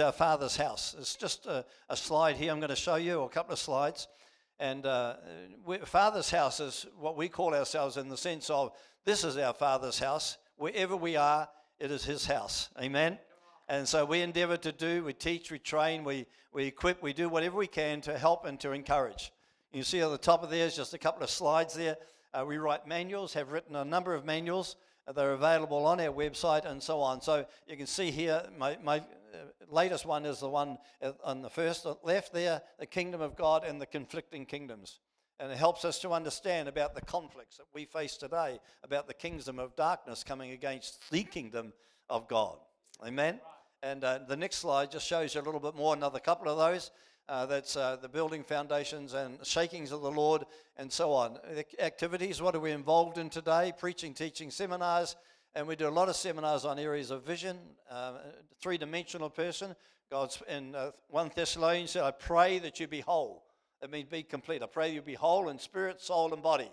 our Father's house. It's just a, a slide here I'm going to show you, or a couple of slides. And uh, we, Father's house is what we call ourselves in the sense of this is our Father's house. Wherever we are, it is His house. Amen. And so we endeavor to do, we teach, we train, we, we equip, we do whatever we can to help and to encourage. You see at the top of there is just a couple of slides there. Uh, we write manuals, have written a number of manuals. They're available on our website and so on. So you can see here, my, my latest one is the one on the first left there the kingdom of God and the conflicting kingdoms. And it helps us to understand about the conflicts that we face today, about the kingdom of darkness coming against the kingdom of God. Amen? And uh, the next slide just shows you a little bit more, another couple of those. Uh, that's uh, the building foundations and shakings of the Lord and so on. Activities, what are we involved in today? Preaching, teaching, seminars, and we do a lot of seminars on areas of vision, uh, three dimensional person. God's in uh, 1 Thessalonians said, I pray that you be whole. It means be complete. I pray you be whole in spirit, soul, and body.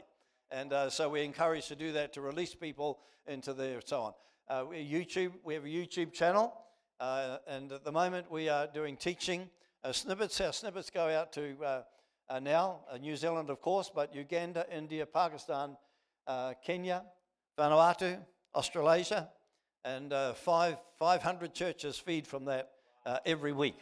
And uh, so we encourage to do that to release people into and so on. Uh, we YouTube, we have a YouTube channel. Uh, and at the moment we are doing teaching uh, snippets. Our snippets go out to now New Zealand, of course, but Uganda, India, Pakistan, Kenya, Vanuatu, Australasia, and uh, five, 500 churches feed from that uh, every week.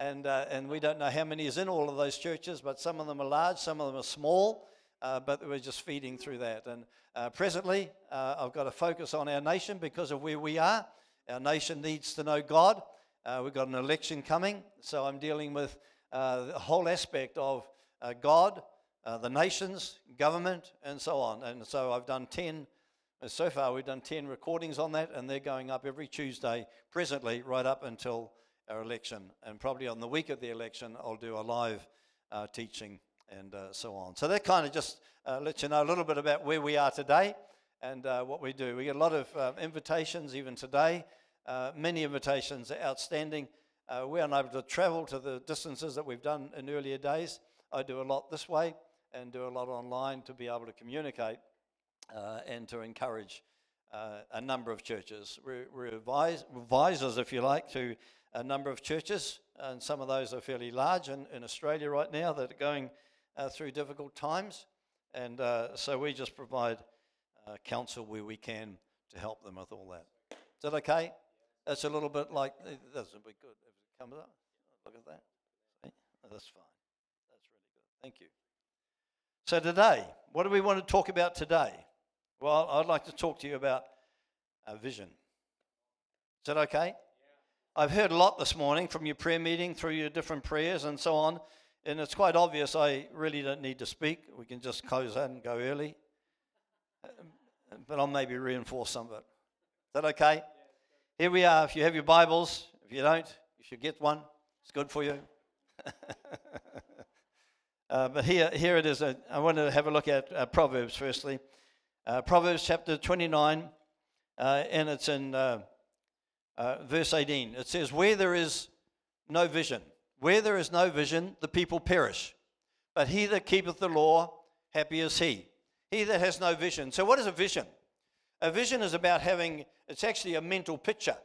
And, uh, and we don't know how many is in all of those churches, but some of them are large, some of them are small, uh, but we're just feeding through that. And uh, presently, uh, I've got to focus on our nation because of where we are. Our nation needs to know God. we've got an election coming, so I'm dealing with the whole aspect of God, the nations, government, and so on. And so I've done 10 so far, we've done 10 recordings on that, and they're going up every Tuesday, presently, right up until our election. And probably on the week of the election, I'll do a live uh, teaching and uh, so on. So that kind of just uh, lets you know a little bit about where we are today and uh, what we do. We get a lot of uh, invitations even today, uh, many invitations are outstanding. we're unable to travel to the distances that we've done in earlier days. I do a lot this way and do a lot online to be able to communicate uh, and to encourage uh, a number of churches. We're, advisors, if you like, to a number of churches, and some of those are fairly large in, in Australia right now that are going uh, through difficult times. And uh, so we just provide uh, counsel where we can to help them with all that. Is that okay? That's a little bit like, that's a bit good. If it comes up, look at that. See? That's fine. That's really good. Thank you. So today, what do we want to talk about today? Well, I'd like to talk to you about a vision. Is that okay? Yeah. I've heard a lot this morning from your prayer meeting, through your different prayers and so on, and it's quite obvious I really don't need to speak. We can just close that and go early. But I'll maybe reinforce some of it. Is that okay? Here we are. If you have your Bibles, if you don't, you should get one. It's good for you. uh, but here, here it is. I want to have a look at uh, Proverbs firstly. Uh, Proverbs chapter 29, uh, and it's in uh, uh, verse 18. It says, Where there is no vision, where there is no vision, the people perish. But he that keepeth the law, happy is he. He that has no vision. So, what is a vision? A vision is about having, it's actually a mental picture,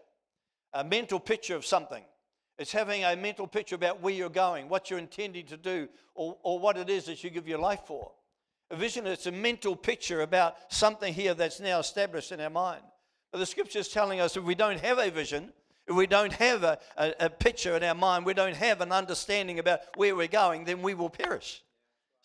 a mental picture of something. It's having a mental picture about where you're going, what you're intending to do, or, or what it is that you give your life for. A vision is a mental picture about something here that's now established in our mind. But the scripture is telling us if we don't have a vision, if we don't have a, a, a, picture in our mind, we don't have an understanding about where we're going, then we will perish.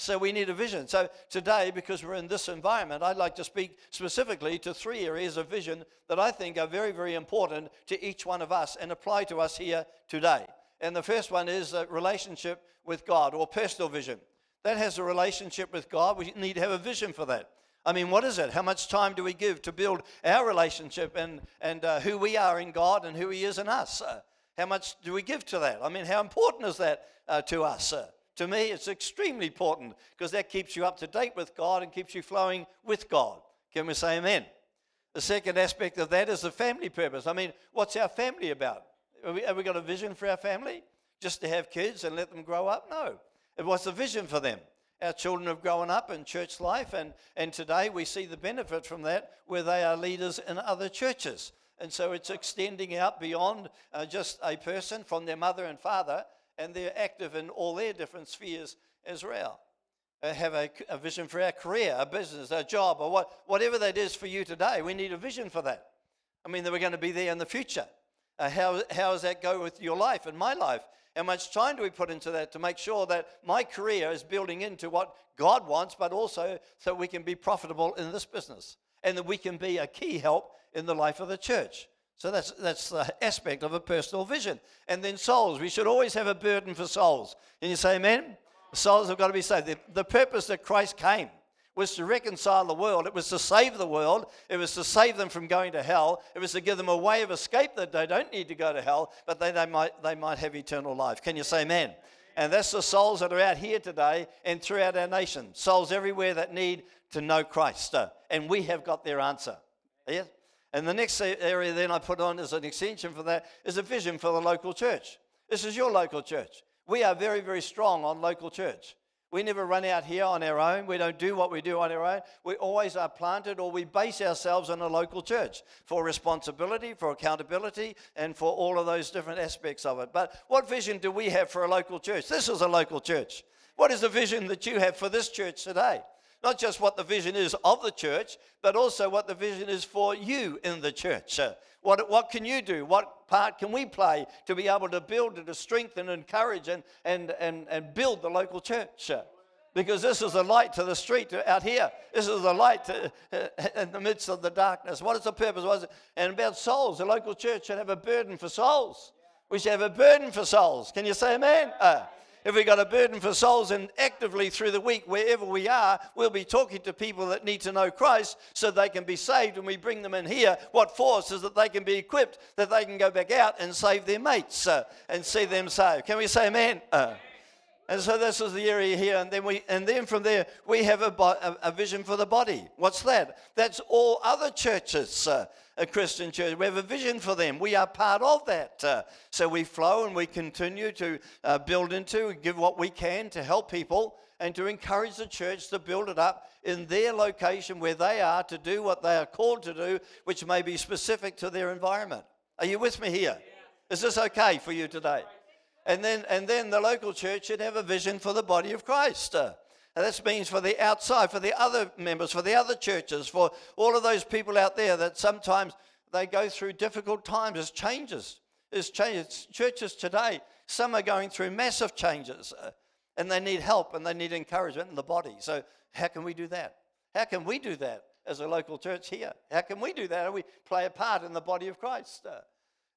So we need a vision. So today, because we're in this environment, I'd like to speak specifically to three areas of vision that I think are very, very important to each one of us and apply to us here today. And the first one is a relationship with God or personal vision. That has a relationship with God. We need to have a vision for that. I mean, what is it? How much time do we give to build our relationship and, and uh, who we are in God and who He is in us? Uh, how much do we give to that? I mean, how important is that uh, to us? To me, it's extremely important because that keeps you up to date with God and keeps you flowing with God. Can we say amen? The second aspect of that is the family purpose. I mean, what's our family about? Have we, have we got a vision for our family? Just to have kids and let them grow up? No. It was a vision for them. Our children have grown up in church life, and, and today we see the benefit from that where they are leaders in other churches. And so it's extending out beyond uh, just a person from their mother and father, and they're active in all their different spheres as well. Uh, have a, a, vision for our career, a business, a job, or what, whatever that is for you today. We need a vision for that. I mean, that we're going to be there in the future. Uh, how, how does that go with your life and my life? How much time do we put into that to make sure that my career is building into what God wants, but also so we can be profitable in this business and that we can be a key help in the life of the church? So that's, that's the aspect of a personal vision. And then souls. We should always have a burden for souls. Can you say amen? Souls have got to be saved. The, the purpose that Christ came was to reconcile the world. It was to save the world. It was to save them from going to hell. It was to give them a way of escape that they don't need to go to hell, but they, they, might, they might have eternal life. Can you say amen? And that's the souls that are out here today and throughout our nation. Souls everywhere that need to know Christ. Uh, and we have got their answer. Yeah? And the next area then I put on as an extension for that is a vision for the local church. This is your local church. We are very, very strong on local church. We never run out here on our own. We don't do what we do on our own. We always are planted or we base ourselves on a local church for responsibility, for accountability, and for all of those different aspects of it. But what vision do we have for a local church? This is a local church. What is the vision that you have for this church today? Not just what the vision is of the church, but also what the vision is for you in the church. What, what can you do? What part can we play to be able to build and to strengthen, encourage, and, and, and, and build the local church? Because this is a light to the street out here. This is a light to, in the midst of the darkness. What is the purpose? Was it? And about souls, the local church should have a burden for souls. We should have a burden for souls. Can you say amen? Uh, if we've got a burden for souls and actively through the week, wherever we are, we'll be talking to people that need to know Christ so they can be saved and we bring them in here. What for is that they can be equipped, that they can go back out and save their mates uh, and see them saved. Can we say amen? Uh, and so this is the area here, and then we, and then from there we have a, a, a vision for the body. What's that? That's all other churches. Uh, a Christian church. We have a vision for them. We are part of that. Uh, so we flow and we continue to uh, build into, and give what we can to help people and to encourage the church to build it up in their location where they are to do what they are called to do, which may be specific to their environment. Are you with me here? Is this okay for you today? And then, and then the local church should have a vision for the body of Christ. Uh, and this means for the outside, for the other members, for the other churches, for all of those people out there that sometimes they go through difficult times. There's changes. There's changes. Churches today, some are going through massive changes uh, and they need help and they need encouragement in the body. So, how can we do that? How can we do that as a local church here? How can we do that? We play a part in the body of Christ?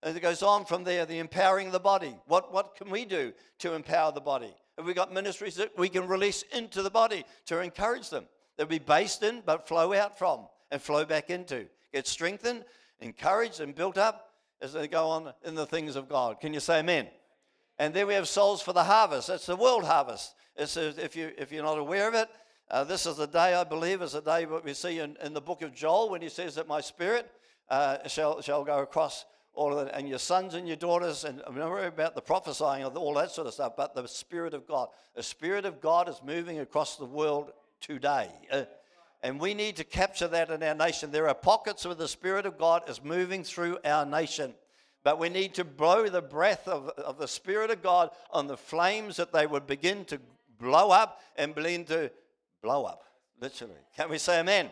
And it goes on from there, the empowering of the body. What, what can we do to empower the body? Have we got ministries that we can release into the body to encourage them? They'll be based in, but flow out from and flow back into. Get strengthened, encouraged, and built up as they go on in the things of God. Can you say amen? And then we have souls for the harvest. That's the world harvest. It's a, if, you, if you're not aware of it, uh, this is the day, I believe, is the day what we see in, in the book of Joel when he says that my spirit uh, shall, shall go across all and your sons and your daughters, and worried about the prophesying of all that sort of stuff, but the Spirit of God. The Spirit of God is moving across the world today. Uh, and we need to capture that in our nation. There are pockets where the Spirit of God is moving through our nation. But we need to blow the breath of, of the Spirit of God on the flames that they would begin to blow up and begin to blow up, literally. Can we say amen?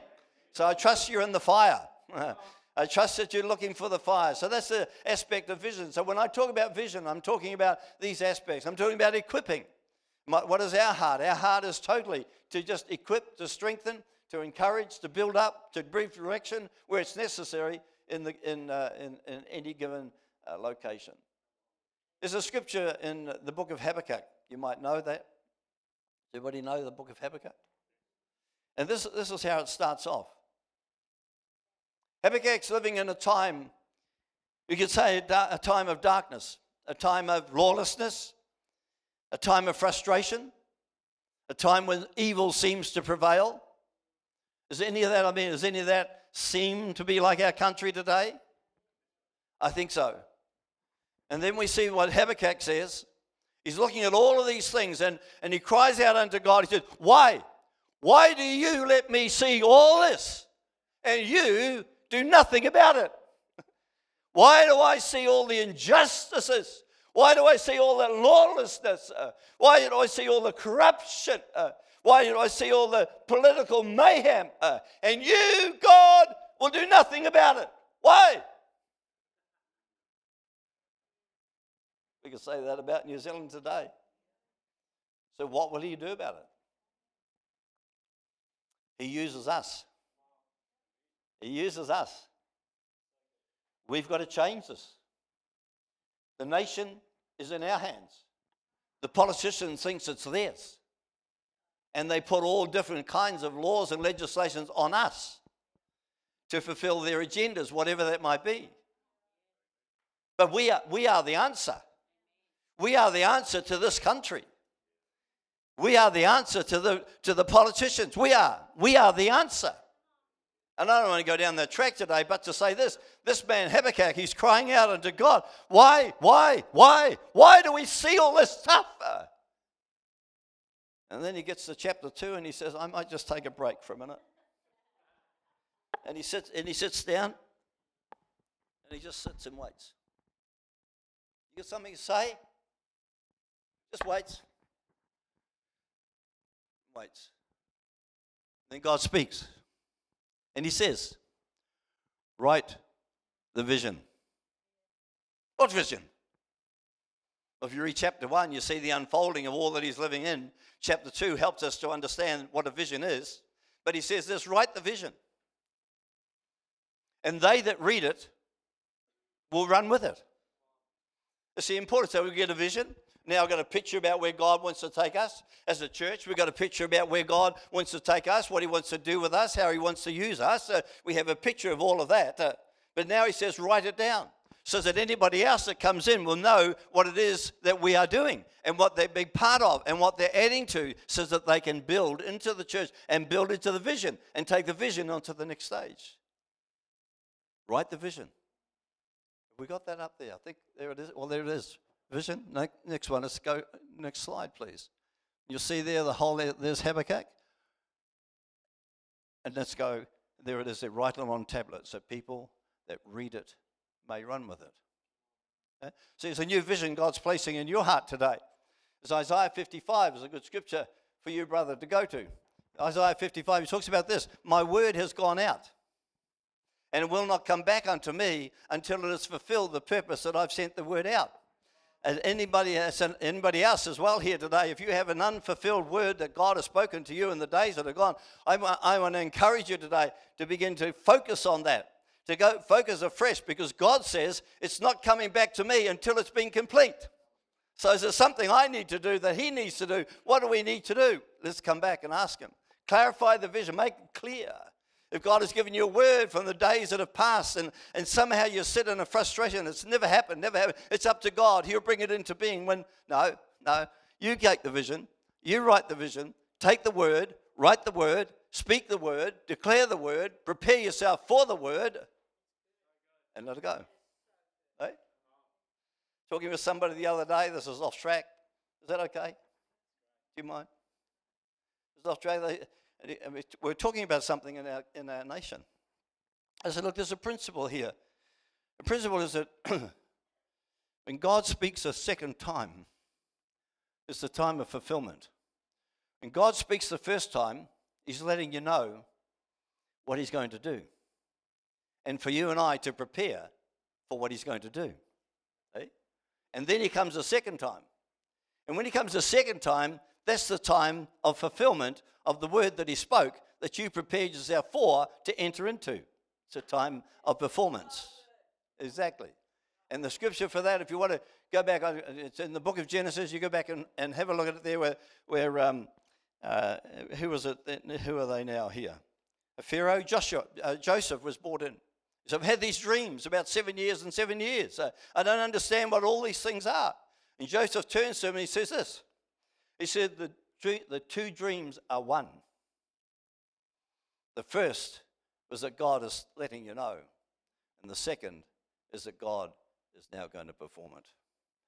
So I trust you're in the fire. I trust that you're looking for the fire. So that's the aspect of vision. So when I talk about vision, I'm talking about these aspects. I'm talking about equipping. What is our heart? Our heart is totally to just equip, to strengthen, to encourage, to build up, to brief direction where it's necessary in, the, in, uh, in, in any given uh, location. There's a scripture in the book of Habakkuk. You might know that. Does everybody know the book of Habakkuk? And this, this is how it starts off. Habakkuk's living in a time, you could say, a, time of darkness, a time of lawlessness, a time of frustration, a time when evil seems to prevail. Is any of that, I mean, does any of that seem to be like our country today? I think so. And then we see what Habakkuk says. He's looking at all of these things and, and he cries out unto God. He says, Why? Why do you let me see all this? And you do nothing about it. Why do I see all the injustices? Why do I see all the lawlessness? Uh, why do I see all the corruption? Uh, why do I see all the political mayhem? Uh, and you, God, will do nothing about it. Why? We can say that about New Zealand today. So, what will He do about it? He uses us. He uses us. We've got to change this. The nation is in our hands. The politician thinks it's theirs. And they put all different kinds of laws and legislations on us to fulfill their agendas, whatever that might be. But we are, we are the answer. We are the answer to this country. We are the answer to the, to the politicians. We are. We are the answer. And I don't want to go down that track today, but to say this this man Habakkuk, he's crying out unto God, Why, why, why, why do we see all this stuff? And then he gets to chapter two and he says, I might just take a break for a minute. And he sits and he sits down and he just sits and waits. You got something to say? Just waits. Waits. Then God speaks. And he says, Write the vision. What vision? If you read chapter 1, you see the unfolding of all that he's living in. Chapter 2 helps us to understand what a vision is. But he says this write the vision. And they that read it will run with it. You see, important. So we get a vision, now got a picture about where God wants to take us as a church. We've got a picture about where God wants to take us, what He wants to do with us, how He wants to use us. Uh, we have a picture of all of that. Uh, but now He says, write it down so that anybody else that comes in will know what it is that we are doing and what they're being part of and what they're adding to so that they can build into the church and build into the vision and take the vision onto the next stage. Write the vision. Have we got that up there? I think there it is. Well, there it is vision. Next one, let's go, next slide, please. You'll see there the whole, there's Habakkuk. And let's go, there it is, they write it on tablets so people that read it may run with it. Eh? Okay? So it's a new vision God's placing in your heart today. As Isaiah 55 is a good scripture for you, brother, to go to. Isaiah 55, he talks about this My word has gone out, and it will not come back unto me until it has fulfilled the purpose that I've sent the word out anybody, anybody else as well here today, if you have an unfulfilled word that God has spoken to you in the days that are gone, I, I want to encourage you today to begin to focus on that, to go focus afresh, because God says it's not coming back to me until it's been complete. So is there something I need to do that He needs to do? What do we need to do? Let's come back and ask Him. Clarify the vision, make it clear. If God has given you a word from the days that have passed and, and somehow you sit in a frustration, it's never happened, never happened. It's up to God. He'll bring it into being when, no, no. You take the vision, you write the vision, take the word, write the word, speak the word, declare the word, prepare yourself for the word, and let it go. Right? Talking with somebody the other day, this is off track. Is that okay? Do you mind? It's off track. We're talking about something in our, in our nation. I said, look, there's a principle here. The principle is that when God speaks a second time, it's the time of fulfillment. When God speaks the first time, He's letting you know what He's going to do. And for you and I to prepare for what He's going to do. Okay? And then He comes a second time. And when He comes a second time, that's the time of fulfillment of the word that he spoke that you prepared yourself for to enter into. It's a time of performance. Exactly. And the scripture for that, if you want to go back, it's in the book of Genesis. You go back and, and have a look at it there where, where um, uh, who was it? Who are they now here? Pharaoh, Joshua, uh, Joseph was brought in. So I've had these dreams about seven years and seven years. Uh, I don't understand what all these things are. And Joseph turns to him and he says this. He said, the the two dreams are one. The first was that God is letting you know, and the second is that God is now going to perform it.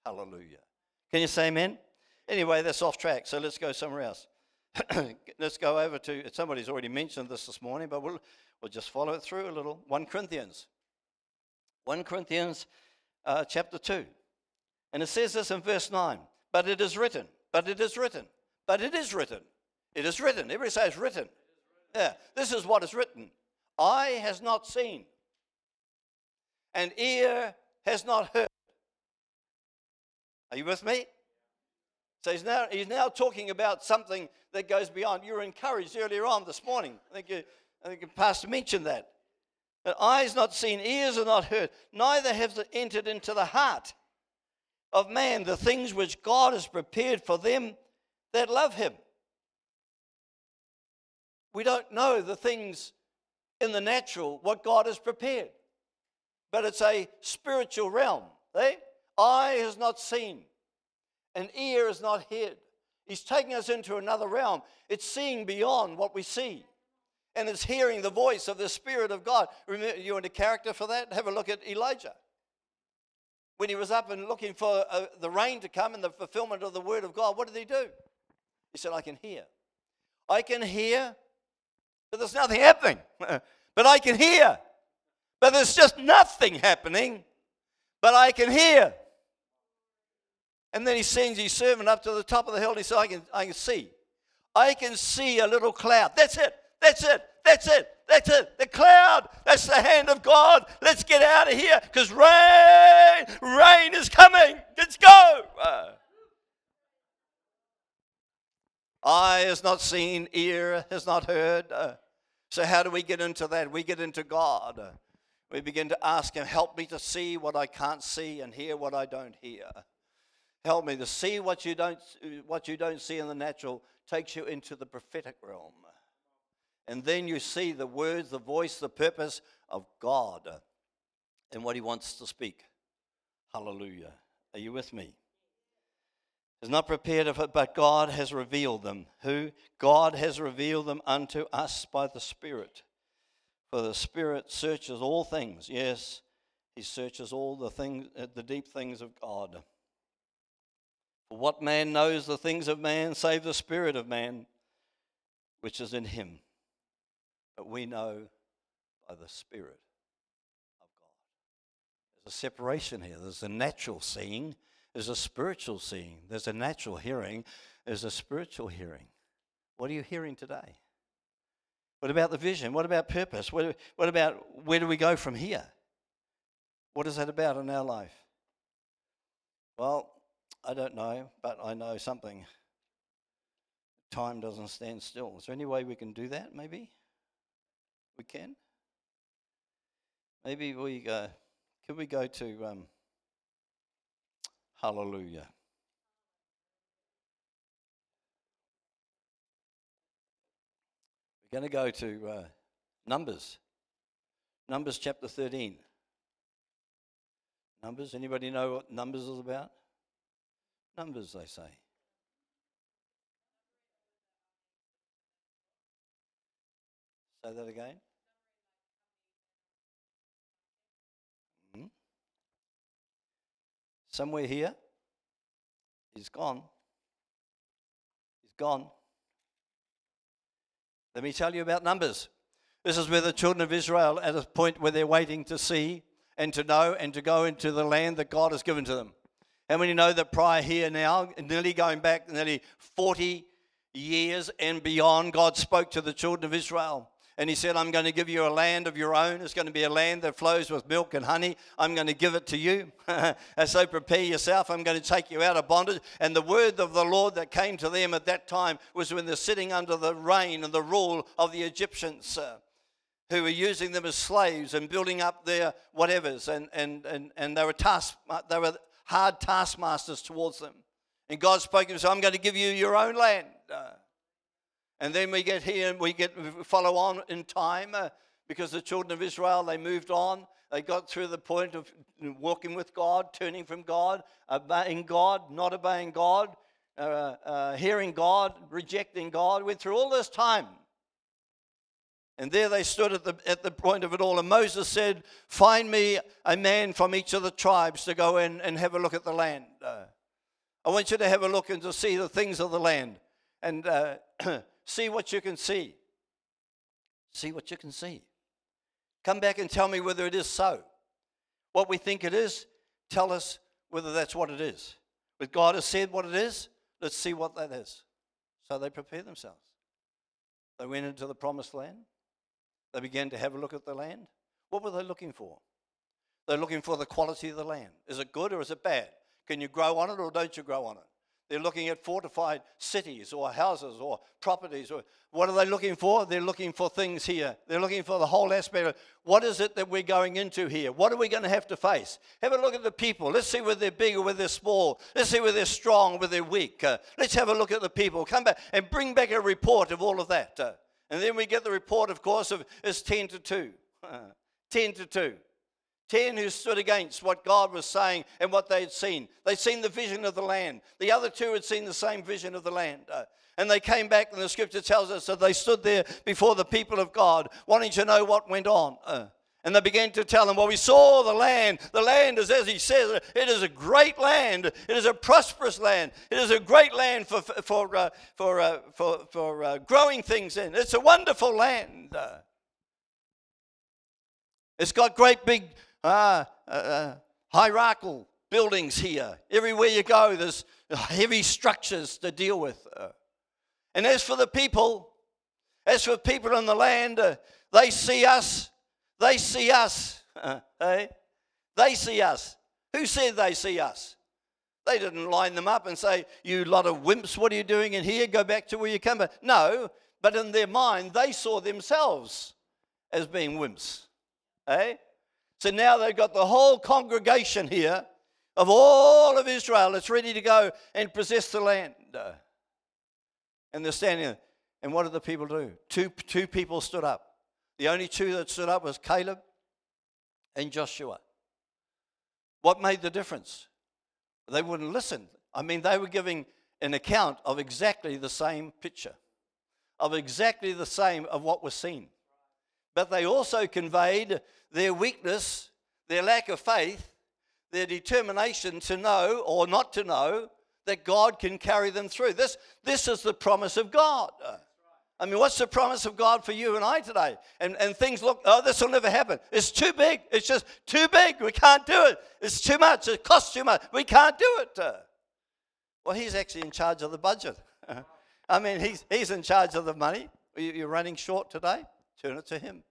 Hallelujah. Can you say amen? Anyway, that's off track, so let's go somewhere else. let's go over to, somebody's already mentioned this this morning, but we'll, we'll just follow it through a little. 1 Corinthians. 1 Corinthians uh, chapter 2. And it says this in verse 9 But it is written, but it is written, but it is written. It is written. Everybody says written. Yeah, this is what is written. Eye has not seen, and ear has not heard. Are you with me? So he's now, he's now talking about something that goes beyond. You were encouraged earlier on this morning. I think, you, I think Pastor mentioned that. That eyes not seen, ears are not heard, neither have entered into the heart of man the things which God has prepared for them that love him. We don't know the things in the natural, what God has prepared, but it's a spiritual realm. Eh? Eye has not seen, and ear has not heard. He's taking us into another realm. It's seeing beyond what we see. And it's hearing the voice of the Spirit of God. Remember, you want a character for that? Have a look at Elijah. When he was up and looking for uh, the rain to come and the fulfillment of the word of God, what did he do? He said, I can hear. I can hear, but there's nothing happening. but I can hear. But there's just nothing happening, but I can hear. And then he sends his servant up to the top of the hill and he said, I can, I can see. I can see a little cloud. That's it. That's it. That's it. That's it. The cloud. That's the hand of God. Let's get out of here because rain, rain is coming. Let's go. Uh, eye has not seen, ear has not heard. Uh, so, how do we get into that? We get into God. We begin to ask Him, help me to see what I can't see and hear what I don't hear. Help me to see what you don't, what you don't see in the natural takes you into the prophetic realm. And then you see the words, the voice, the purpose of God and what He wants to speak. Hallelujah. Are you with me? Is not prepared of it, but God has revealed them. Who? God has revealed them unto us by the Spirit. For the Spirit searches all things. Yes, He searches all the things, uh, the deep things of God. For what man knows the things of man save the spirit of man which is in him? But we know by the Spirit of God. There's a separation here. There's a natural seeing, there's a spiritual seeing, there's a natural hearing, there's a spiritual hearing. What are you hearing today? What about the vision? What about purpose? What, what about where do we go from here? What is that about in our life? Well, I don't know, but I know something. Time doesn't stand still. Is there any way we can do that, maybe? We can? Maybe we, uh, could we go to um, Hallelujah? We're going to go to uh, Numbers. Numbers chapter 13. Numbers, anybody know what Numbers is about? Numbers, they say. Say that again. Mm-hmm. Somewhere here, he's gone. He's gone. Let me tell you about Numbers. This is where the children of Israel, at a point where they're waiting to see and to know and to go into the land that God has given to them. How many know that prior here now, nearly going back nearly 40 years and beyond, God spoke to the children of Israel. And he said, I'm going to give you a land of your own. It's going to be a land that flows with milk and honey. I'm going to give it to you. and so prepare yourself. I'm going to take you out of bondage. And the word of the Lord that came to them at that time was when they're sitting under the reign and the rule of the Egyptians. Uh, who were using them as slaves and building up their whatevers, and, and, and, and they were task, they were hard taskmasters towards them. And God spoke to him, so I'm going to give you your own land. And then we get here and we get follow on in time uh, because the children of Israel, they moved on. They got through the point of walking with God, turning from God, obeying God, not obeying God, uh, uh hearing God, rejecting God. Went through all this time. And there they stood at the, at the point of it all. And Moses said, Find me a man from each of the tribes to go in and have a look at the land. Uh, I want you to have a look and to see the things of the land and uh, see what you can see. See what you can see. Come back and tell me whether it is so. what we think it is, tell us whether that's what it is. But God has said what it is, let's see what that is. So they prepared themselves. They went into the promised land. They began to have a look at the land. What were they looking for? They're looking for the quality of the land. Is it good or is it bad? Can you grow on it or don't you grow on it? They're looking at fortified cities or houses or properties. Or what are they looking for? They're looking for things here. They're looking for the whole aspect of what is it that we're going into here? What are we going to have to face? Have a look at the people. Let's see whether they're big or whether they're small. Let's see whether they're strong or whether they're weak. Uh, let's have a look at the people. Come back and bring back a report of all of that. Uh, and then we get the report, of course, of it's 10 to 2. 10 to 2. Ten who stood against what God was saying and what they had seen. They'd seen the vision of the land. The other two had seen the same vision of the land. Uh, and they came back, and the scripture tells us that they stood there before the people of God, wanting to know what went on. Uh, and they began to tell them, Well, we saw the land. The land is, as he says, it is a great land. It is a prosperous land. It is a great land for, for, uh, for, uh, for, for uh, growing things in. It's a wonderful land. Uh. it's got great big uh, uh, hierarchical buildings here. Everywhere you go, there's heavy structures to deal with. Uh, and as for the people, as for people in the land, uh, they see us. They see us. hey? They see us. Who said they see us? They didn't line them up and say, You lot of wimps, what are you doing in here? Go back to where you come from. No, but in their mind, they saw themselves as being wimps. Eh? So now they've got the whole congregation here of all of Israel that's ready to go and possess the land. And they're standing there. And what did the people do? Two, two people stood up. The only two that stood up was Caleb and Joshua. What made the difference? They wouldn't listen. I mean, they were giving an account of exactly the same picture, of exactly the same of what was seen. But they also conveyed their weakness, their lack of faith, their determination to know or not to know that God can carry them through. This, this is the promise of God. I mean, what's the promise of God for you and I today? And, and things look, oh, this will never happen. It's too big. It's just too big. We can't do it. It's too much. It costs too much. We can't do it. Well, he's actually in charge of the budget. I mean, he's, he's in charge of the money. You're running short today? Turn it to him.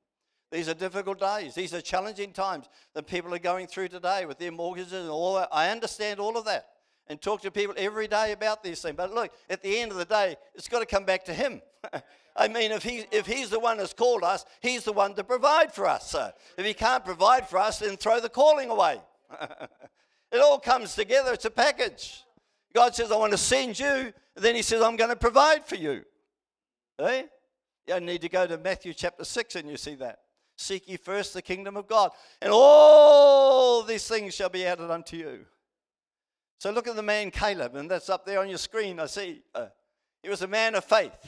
These are difficult days. These are challenging times that people are going through today with their mortgages and all that. I understand all of that and talk to people every day about these things. But look, at the end of the day, it's got to come back to Him. I mean, if, he, if He's the one that's called us, He's the one to provide for us. if He can't provide for us, then throw the calling away. it all comes together, it's a package. God says, I want to send you. Then He says, I'm going to provide for you. Eh? You need to go to Matthew chapter 6 and you see that. Seek ye first the kingdom of God, and all these things shall be added unto you. So look at the man Caleb, and that's up there on your screen. I see. Uh, he was a man of faith,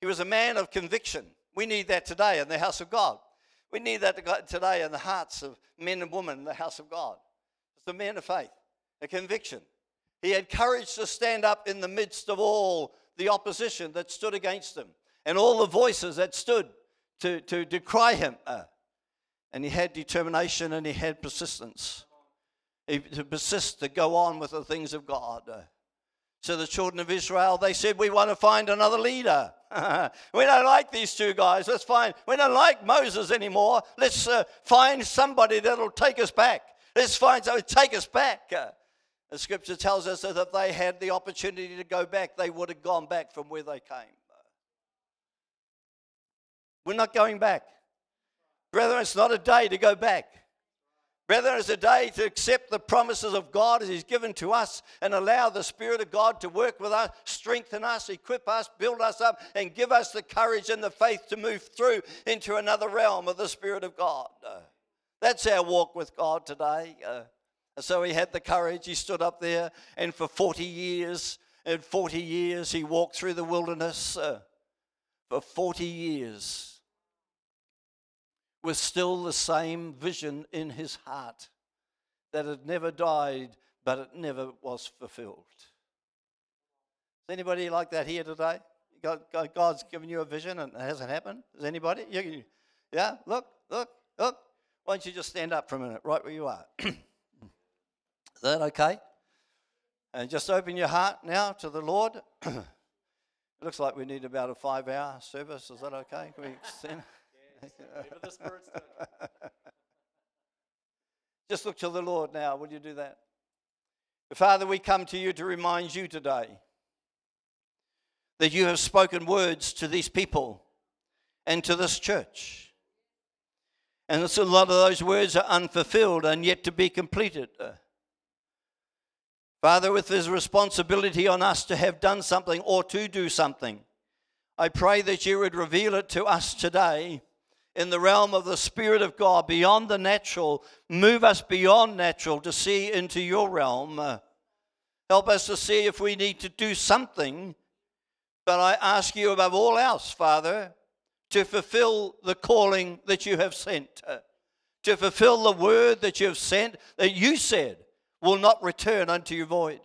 he was a man of conviction. We need that today in the house of God. We need that today in the hearts of men and women in the house of God. It's a man of faith, a conviction. He had courage to stand up in the midst of all the opposition that stood against him and all the voices that stood to, to decry him. Uh, and he had determination and he had persistence. He, to persist, to go on with the things of God. Uh, so the children of Israel, they said, We want to find another leader. we don't like these two guys. Let's find, we don't like Moses anymore. Let's uh, find somebody that'll take us back. Let's find somebody take us back. Uh, the scripture tells us that if they had the opportunity to go back, they would have gone back from where they came. We're not going back. Brethren, it's not a day to go back. Brethren, it's a day to accept the promises of God as He's given to us and allow the Spirit of God to work with us, strengthen us, equip us, build us up, and give us the courage and the faith to move through into another realm of the Spirit of God. That's our walk with God today. So he had the courage, he stood up there, and for 40 years, and 40 years, he walked through the wilderness. Uh, for 40 years with still the same vision in his heart that had never died, but it never was fulfilled. Is anybody like that here today? God, God, God's given you a vision and it hasn't happened? Is anybody? Yeah, look, look, look. Why don't you just stand up for a minute, right where you are? Is that okay? And just open your heart now to the Lord. it looks like we need about a five hour service. Is that okay? Can we extend? Just look to the Lord now. Will you do that? Father, we come to you to remind you today that you have spoken words to these people and to this church. And it's a lot of those words are unfulfilled and yet to be completed. Father, with this responsibility on us to have done something or to do something, I pray that you would reveal it to us today in the realm of the Spirit of God, beyond the natural. Move us beyond natural to see into your realm. Help us to see if we need to do something. But I ask you above all else, Father, to fulfill the calling that you have sent, to fulfill the word that you have sent, that you said will not return unto you void.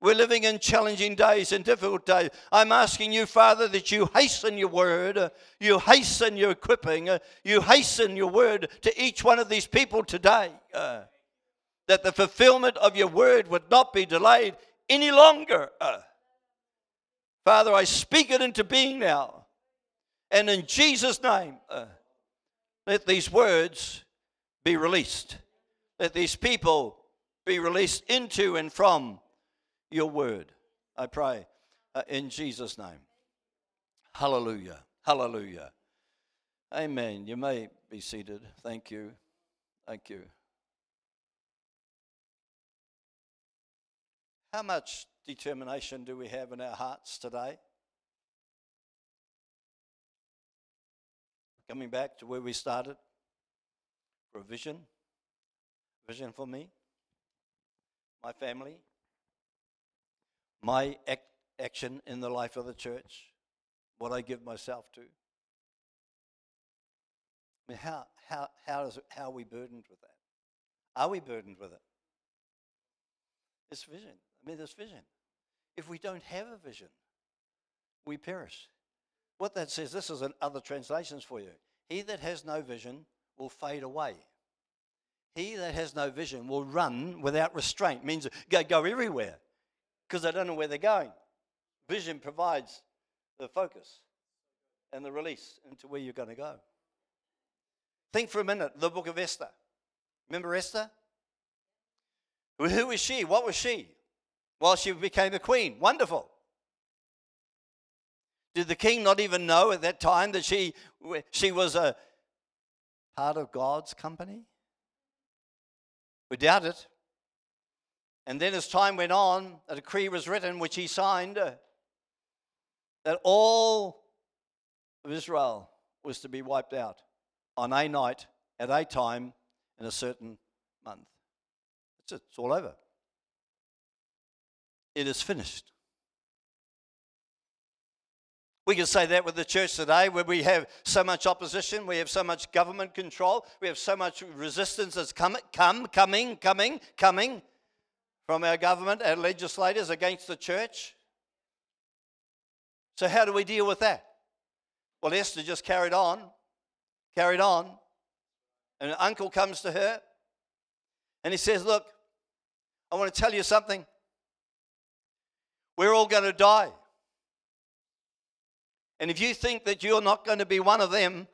We're living in challenging days and difficult days. I'm asking you, Father, that you hasten your word, you hasten your equipping, you hasten your word to each one of these people today. Uh, that the fulfillment of your word would not be delayed any longer. Uh, Father, I speak it into being now. And in Jesus' name, uh, let these words be released. Let these people be released into and from your word. I pray uh, in Jesus' name. Hallelujah. Hallelujah. Amen. You may be seated. Thank you. Thank you. How much determination do we have in our hearts today? Coming back to where we started for a vision, vision for me, my family, my act, action in the life of the church, what I give myself to. I mean, how, how, how, is how are we burdened with that? Are we burdened with it? This vision. I mean, this vision. If we don't have a vision, we perish. What that says, this is in other translations for you. He that has no vision will fade away. He that has no vision will run without restraint. Means go, go everywhere because they don't know where they're going. Vision provides the focus and the release into where you're going to go. Think for a minute the book of Esther. Remember Esther? Who was she? What was she? Well, she became a queen. Wonderful. Did the king not even know at that time that she, she was a part of God's company? We doubt it. And then, as time went on, a decree was written, which he signed, uh, that all of Israel was to be wiped out on a night, at a time, in a certain month. That's it, it's all over. It is finished. We can say that with the church today, where we have so much opposition, we have so much government control, we have so much resistance that's come, come, coming, coming, coming from our government, our legislators against the church. So, how do we deal with that? Well, Esther just carried on, carried on, and an uncle comes to her and he says, Look, I want to tell you something. We're all going to die. And if you think that you're not going to be one of them,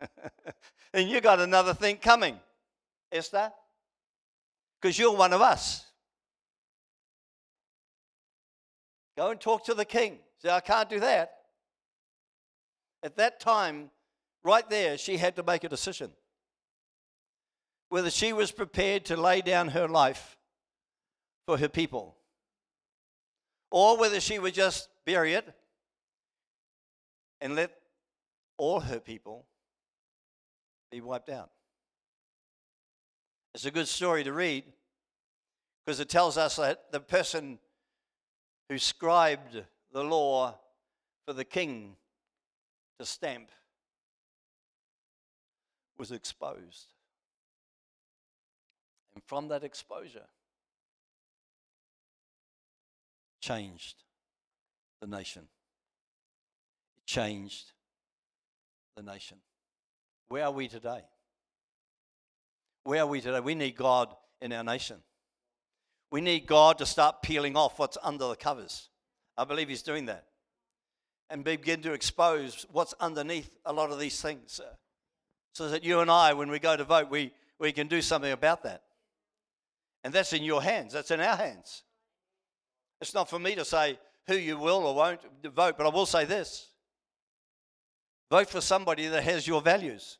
then you got another thing coming, Esther, because you're one of us. Go and talk to the king. Say, I can't do that. At that time, right there, she had to make a decision whether she was prepared to lay down her life for her people or whether she would just bury it and let all her people be wiped out. It's a good story to read because it tells us that the person who scribed the law for the king to stamp was exposed. And from that exposure, changed the nation. Changed the nation. Where are we today? Where are we today? We need God in our nation. We need God to start peeling off what's under the covers. I believe He's doing that. And begin to expose what's underneath a lot of these things. So that you and I, when we go to vote, we, we can do something about that. And that's in your hands, that's in our hands. It's not for me to say who you will or won't vote, but I will say this vote for somebody that has your values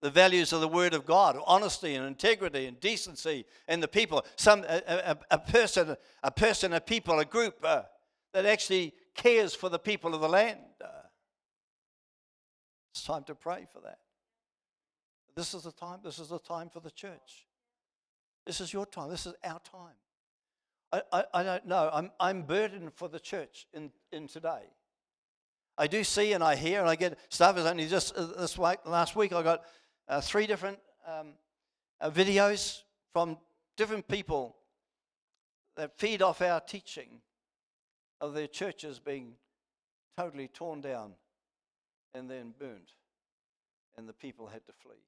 the values of the Word of God, honesty and integrity and decency and the people. Some a, a, a person, a person, a people, a group uh, that actually cares for the people of the land. Uh, it's time to pray for that. This is the time. This is the time for the church. This is your time. This is our time. I, I, I don't know. I'm, I'm burdened for the church in, in today. I do see and I hear and I get stuff. Is only just uh, this week, last week I got uh, three different um, uh, videos from different people that feed off our teaching of their churches being totally torn down and then burned, and the people had to flee.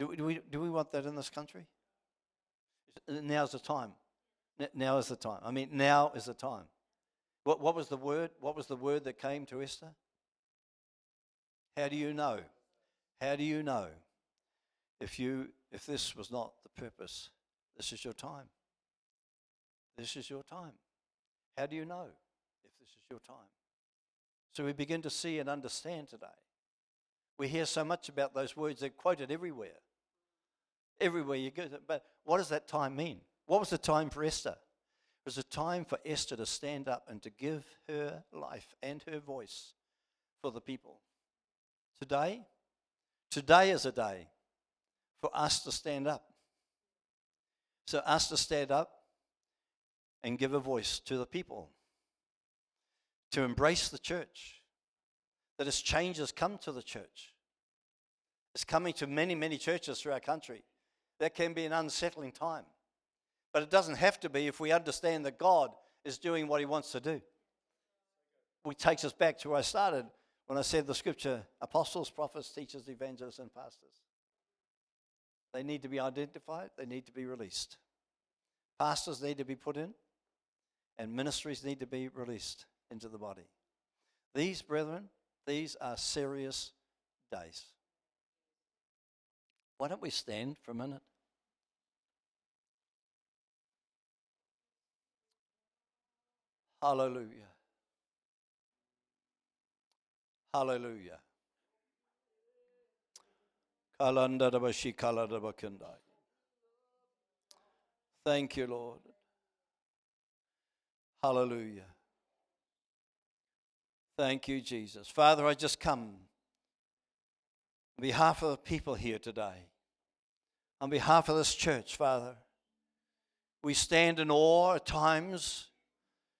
Do, we- do, we, do we want that in this country? Now's the time. Now is the time. I mean, now is the time. What, what was the word? What was the word that came to Esther? How do you know? How do you know if you if this was not the purpose? This is your time. This is your time. How do you know if this is your time? So we begin to see and understand today. We hear so much about those words, they're quoted everywhere. Everywhere you go. But what does that time mean? What was the time for Esther? It was a time for Esther to stand up and to give her life and her voice for the people. Today, today is a day for us to stand up. So, us to stand up and give a voice to the people, to embrace the church, that as change has come to the church. It's coming to many, many churches through our country. That can be an unsettling time. But it doesn't have to be if we understand that God is doing what He wants to do. Which takes us back to where I started when I said the scripture apostles, prophets, teachers, evangelists, and pastors. They need to be identified, they need to be released. Pastors need to be put in, and ministries need to be released into the body. These, brethren, these are serious days. Why don't we stand for a minute? Hallelujah. Hallelujah. Thank you, Lord. Hallelujah. Thank you, Jesus. Father, I just come on behalf of the people here today, on behalf of this church, Father. We stand in awe at times.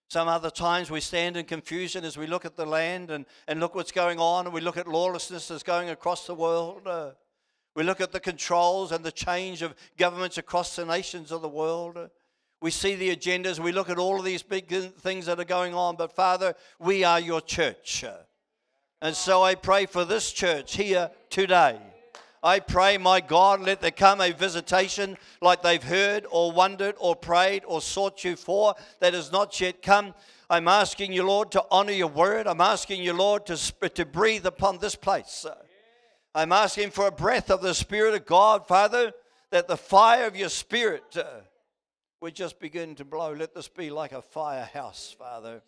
Some other times we stand in confusion as we look at the land and, and look what's going on, and we look at lawlessness that's going across the world. Uh, we look at the controls and the change of governments across the nations of the world. Uh, we see the agendas. We look at all of these big things that are going on. But Father, we are your church. Uh, And so I pray for this church here today. I pray, my God, let there come a visitation like they've heard or wondered or prayed or sought you for that has not yet come. I'm asking you, Lord, to honor your word. I'm asking you, Lord, to, to breathe upon this place. I'm asking for a breath of the Spirit of God, Father, that the fire of your Spirit uh, would just begin to blow. Let this be like a firehouse, Father.